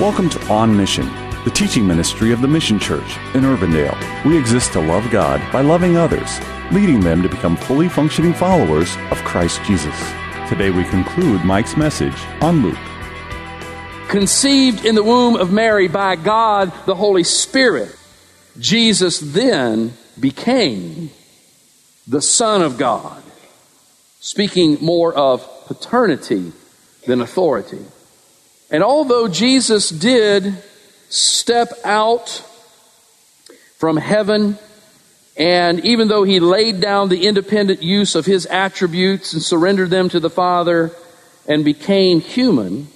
Welcome to On Mission, the teaching ministry of the Mission Church in Urbandale. We exist to love God by loving others, leading them to become fully functioning followers of Christ Jesus. Today we conclude Mike's message on Luke. Conceived in the womb of Mary by God the Holy Spirit, Jesus then became the Son of God, speaking more of paternity than authority. And although Jesus did step out from heaven, and even though he laid down the independent use of his attributes and surrendered them to the Father and became human,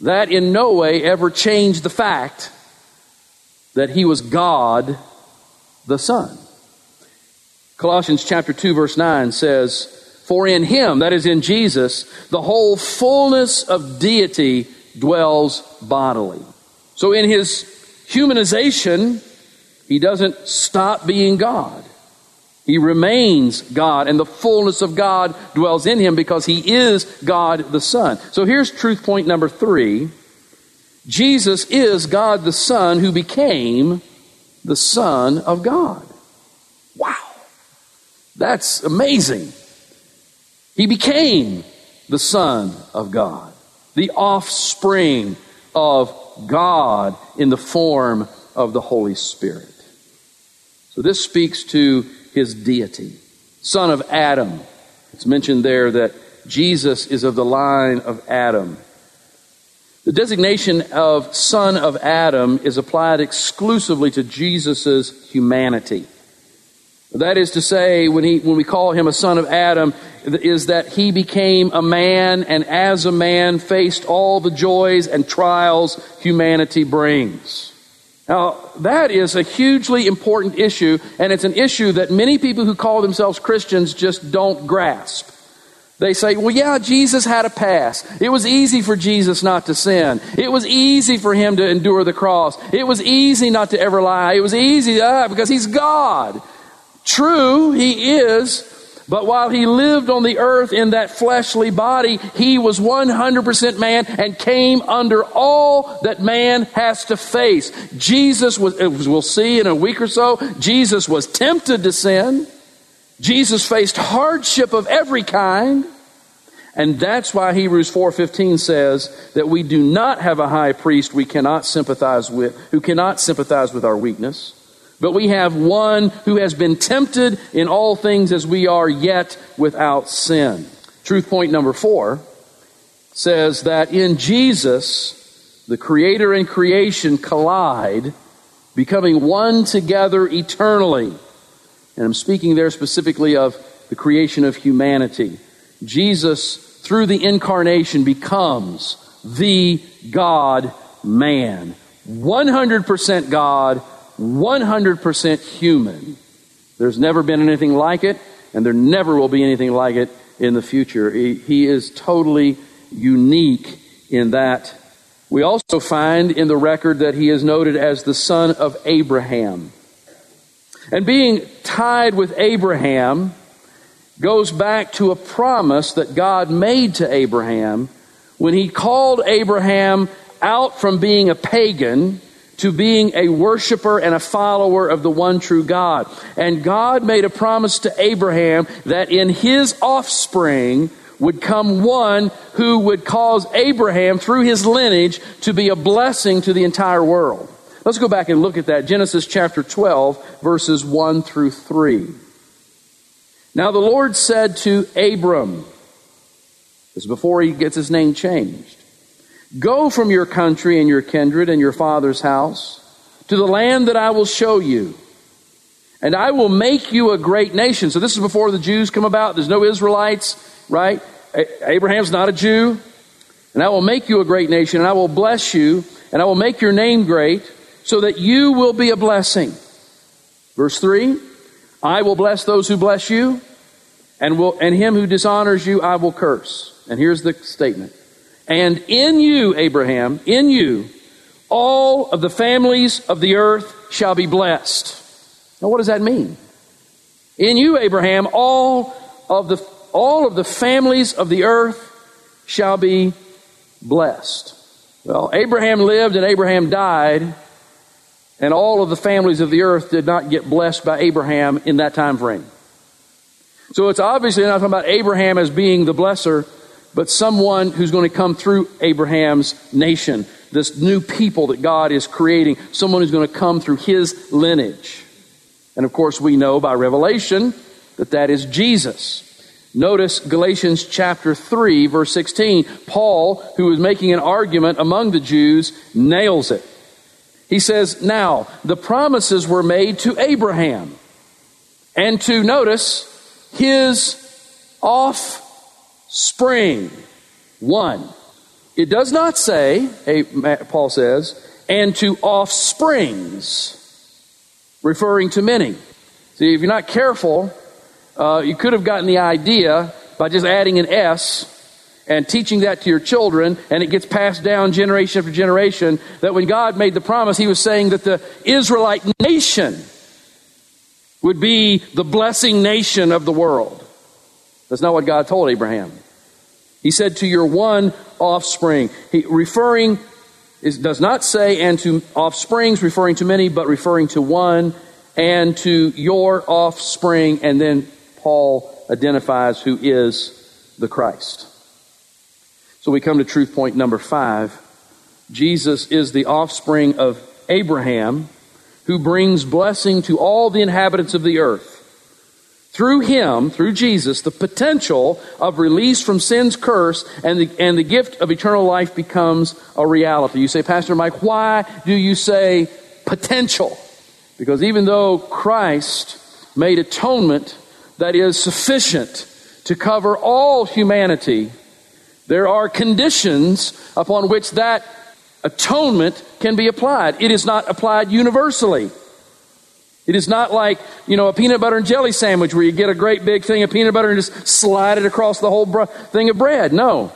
that in no way ever changed the fact that he was God the Son. Colossians chapter 2 verse 9 says, for in him, that is in Jesus, the whole fullness of deity dwells bodily. So in his humanization, he doesn't stop being God. He remains God, and the fullness of God dwells in him because he is God the Son. So here's truth point number three Jesus is God the Son who became the Son of God. Wow. That's amazing. He became the Son of God, the offspring of God in the form of the Holy Spirit. So this speaks to his deity. Son of Adam. It's mentioned there that Jesus is of the line of Adam. The designation of son of Adam is applied exclusively to Jesus' humanity. That is to say, when, he, when we call him a son of Adam, is that he became a man and as a man faced all the joys and trials humanity brings. Now, that is a hugely important issue, and it's an issue that many people who call themselves Christians just don't grasp. They say, well, yeah, Jesus had a past. It was easy for Jesus not to sin. It was easy for him to endure the cross. It was easy not to ever lie. It was easy uh, because he's God. True, he is, but while he lived on the earth in that fleshly body, he was 100% man and came under all that man has to face. Jesus was, we'll see in a week or so, Jesus was tempted to sin. Jesus faced hardship of every kind. And that's why Hebrews 4:15 says that we do not have a high priest we cannot sympathize with, who cannot sympathize with our weakness. But we have one who has been tempted in all things as we are, yet without sin. Truth point number four says that in Jesus, the Creator and creation collide, becoming one together eternally. And I'm speaking there specifically of the creation of humanity. Jesus, through the incarnation, becomes the God man. 100% God, 100% human. There's never been anything like it, and there never will be anything like it in the future. He, he is totally unique in that. We also find in the record that he is noted as the son of Abraham. And being tied with Abraham goes back to a promise that God made to Abraham when he called Abraham out from being a pagan to being a worshiper and a follower of the one true God. And God made a promise to Abraham that in his offspring would come one who would cause Abraham, through his lineage, to be a blessing to the entire world. Let's go back and look at that. Genesis chapter 12, verses 1 through 3. Now the Lord said to Abram, this is before he gets his name changed, Go from your country and your kindred and your father's house to the land that I will show you. And I will make you a great nation. So this is before the Jews come about. There's no Israelites, right? Abraham's not a Jew. And I will make you a great nation, and I will bless you, and I will make your name great, so that you will be a blessing. Verse 3 I will bless those who bless you, and, will, and him who dishonors you I will curse. And here's the statement and in you, Abraham, in you, all of the families of the earth shall be blessed. Now, what does that mean? In you, Abraham, all of the, all of the families of the earth shall be blessed. Well, Abraham lived and Abraham died, and all of the families of the earth did not get blessed by Abraham in that time frame. So it's obviously not talking about Abraham as being the blesser, but someone who's going to come through Abraham's nation, this new people that God is creating, someone who's going to come through his lineage. And of course, we know by revelation that that is Jesus. Notice Galatians chapter 3, verse 16. Paul, who is making an argument among the Jews, nails it. He says, Now, the promises were made to Abraham and to, notice, his offspring. One. It does not say, Paul says, and to offsprings, referring to many. See, if you're not careful, uh, you could have gotten the idea by just adding an S and teaching that to your children, and it gets passed down generation after generation. That when God made the promise, He was saying that the Israelite nation would be the blessing nation of the world. That's not what God told Abraham. He said to your one offspring. He referring does not say and to offsprings, referring to many, but referring to one and to your offspring, and then Paul identifies who is the Christ. So we come to truth point number five. Jesus is the offspring of Abraham who brings blessing to all the inhabitants of the earth. Through him, through Jesus, the potential of release from sin's curse and the, and the gift of eternal life becomes a reality. You say, Pastor Mike, why do you say potential? Because even though Christ made atonement that is sufficient to cover all humanity, there are conditions upon which that atonement can be applied. It is not applied universally. It is not like, you know, a peanut butter and jelly sandwich where you get a great big thing of peanut butter and just slide it across the whole thing of bread. No.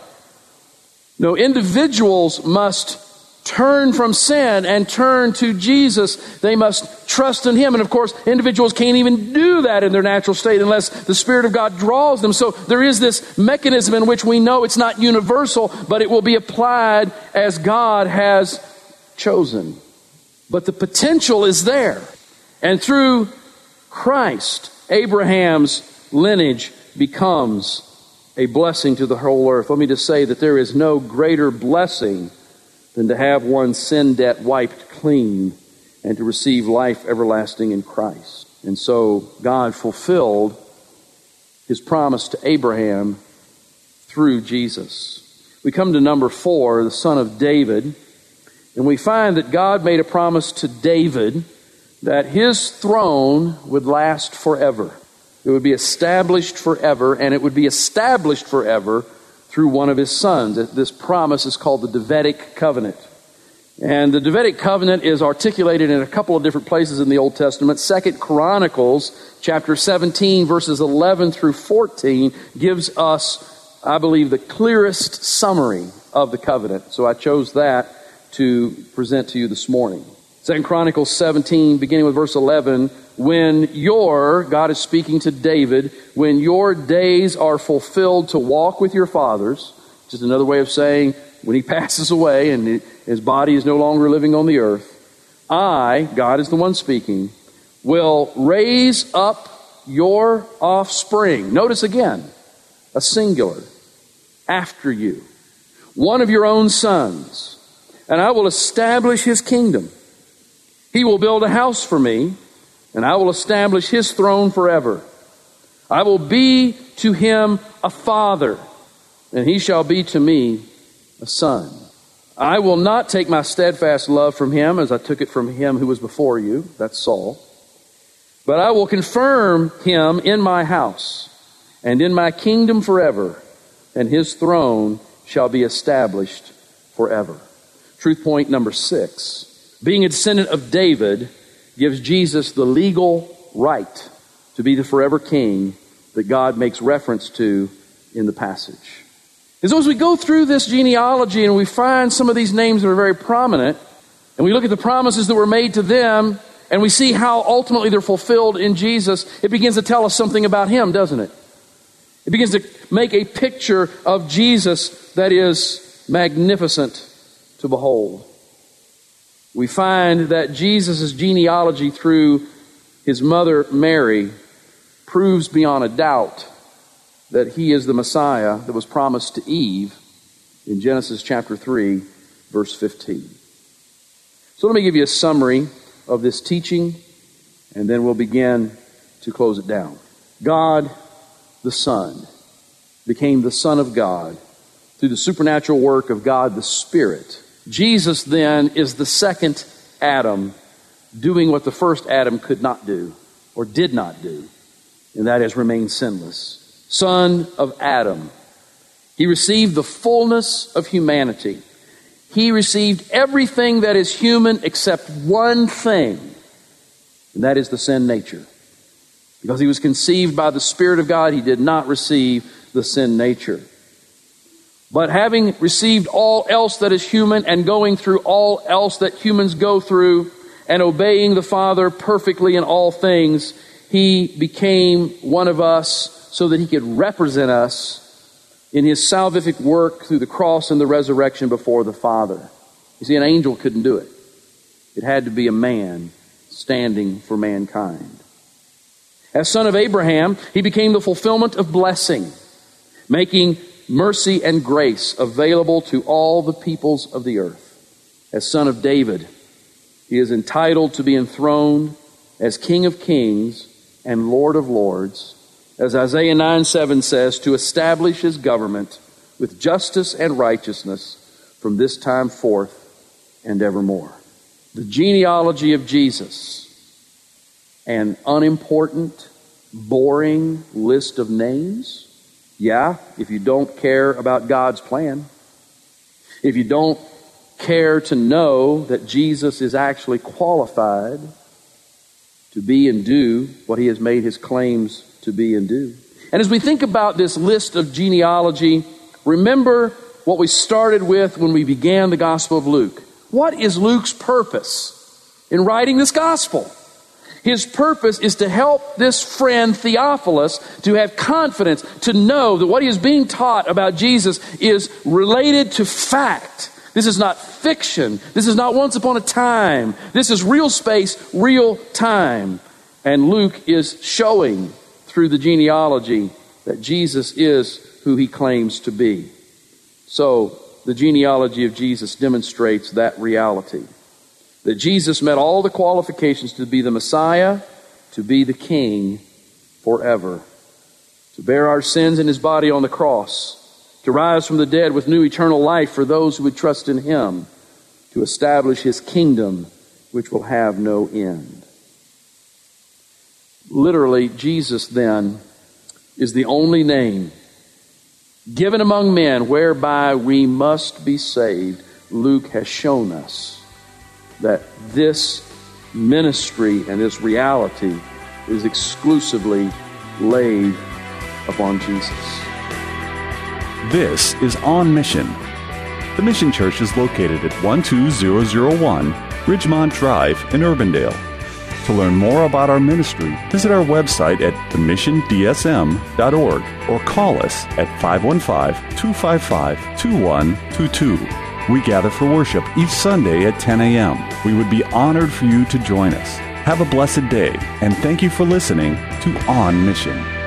No, individuals must turn from sin and turn to Jesus. They must trust in Him. And of course, individuals can't even do that in their natural state unless the Spirit of God draws them. So there is this mechanism in which we know it's not universal, but it will be applied as God has chosen. But the potential is there. And through Christ, Abraham's lineage becomes a blessing to the whole earth. Let me just say that there is no greater blessing than to have one's sin debt wiped clean and to receive life everlasting in Christ. And so God fulfilled his promise to Abraham through Jesus. We come to number four, the son of David, and we find that God made a promise to David that his throne would last forever. It would be established forever, and it would be established forever through one of his sons. This promise is called the Davidic covenant. And the Davidic covenant is articulated in a couple of different places in the Old Testament. Second Chronicles chapter 17 verses 11 through 14 gives us, I believe, the clearest summary of the covenant. So I chose that to present to you this morning. Second Chronicles 17, beginning with verse 11, when your, God is speaking to David, when your days are fulfilled to walk with your fathers, just another way of saying when he passes away and his body is no longer living on the earth, I, God is the one speaking, will raise up your offspring. Notice again, a singular, after you, one of your own sons, and I will establish his kingdom. He will build a house for me and I will establish his throne forever. I will be to him a father, and he shall be to me a son. I will not take my steadfast love from him as I took it from him who was before you, that's Saul, but I will confirm him in my house and in my kingdom forever, and his throne shall be established forever. Truth point number six. Being a descendant of David, gives Jesus the legal right to be the forever king that God makes reference to in the passage. And so as we go through this genealogy and we find some of these names that are very prominent, and we look at the promises that were made to them, and we see how ultimately they're fulfilled in Jesus, it begins to tell us something about Him, doesn't it? It begins to make a picture of Jesus that is magnificent to behold. We find that Jesus' genealogy through his mother Mary proves beyond a doubt that he is the Messiah that was promised to Eve in Genesis chapter 3, verse 15. So let me give you a summary of this teaching, and then we'll begin to close it down. God, the Son, became the Son of God through the supernatural work of God the Spirit. Jesus then is the second Adam doing what the first Adam could not do or did not do, and that is remain sinless. Son of Adam. He received the fullness of humanity. He received everything that is human except one thing, and that is the sin nature. Because he was conceived by the Spirit of God, he did not receive the sin nature. But having received all else that is human and going through all else that humans go through and obeying the Father perfectly in all things, he became one of us so that he could represent us in his salvific work through the cross and the resurrection before the Father. You see, an angel couldn't do it. It had to be a man standing for mankind. As son of Abraham, he became the fulfillment of blessing, making mercy and grace available to all the peoples of the earth. As son of David, he is entitled to be enthroned as King of kings and Lord of lords, as Isaiah 9 7 says, to establish his government with justice and righteousness from this time forth and evermore. The genealogy of Jesus an unimportant, boring list of names? Yeah, if you don't care about God's plan. If you don't care to know that Jesus is actually qualified to be and do what he has made his claims to be and do. And as we think about this list of genealogy, remember what we started with when we began the Gospel of Luke. What is Luke's purpose in writing this Gospel? His purpose is to help this friend Theophilus to have confidence, to know that what he is being taught about Jesus is related to fact. This is not fiction. This is not once upon a time. This is real space, real time. And Luke is showing through the genealogy that Jesus is who he claims to be. So, the genealogy of Jesus demonstrates that reality that Jesus met all the qualifications to be the Messiah, to be the King forever, to bear our sins in his body on the cross, to rise from the dead with new eternal life for those who would trust in him, to establish his kingdom which will have no end. Literally, Jesus then is the only name given among men whereby we must be saved. Luke has shown us that this ministry and this reality is exclusively laid upon Jesus. This is On Mission. The Mission Church is located at 12001 Ridgemont Drive in Urbandale. To learn more about our ministry, visit our website at themissiondsm.org or call us at 515 255 2122. We gather for worship each Sunday at 10 a.m. We would be honored for you to join us. Have a blessed day, and thank you for listening to On Mission.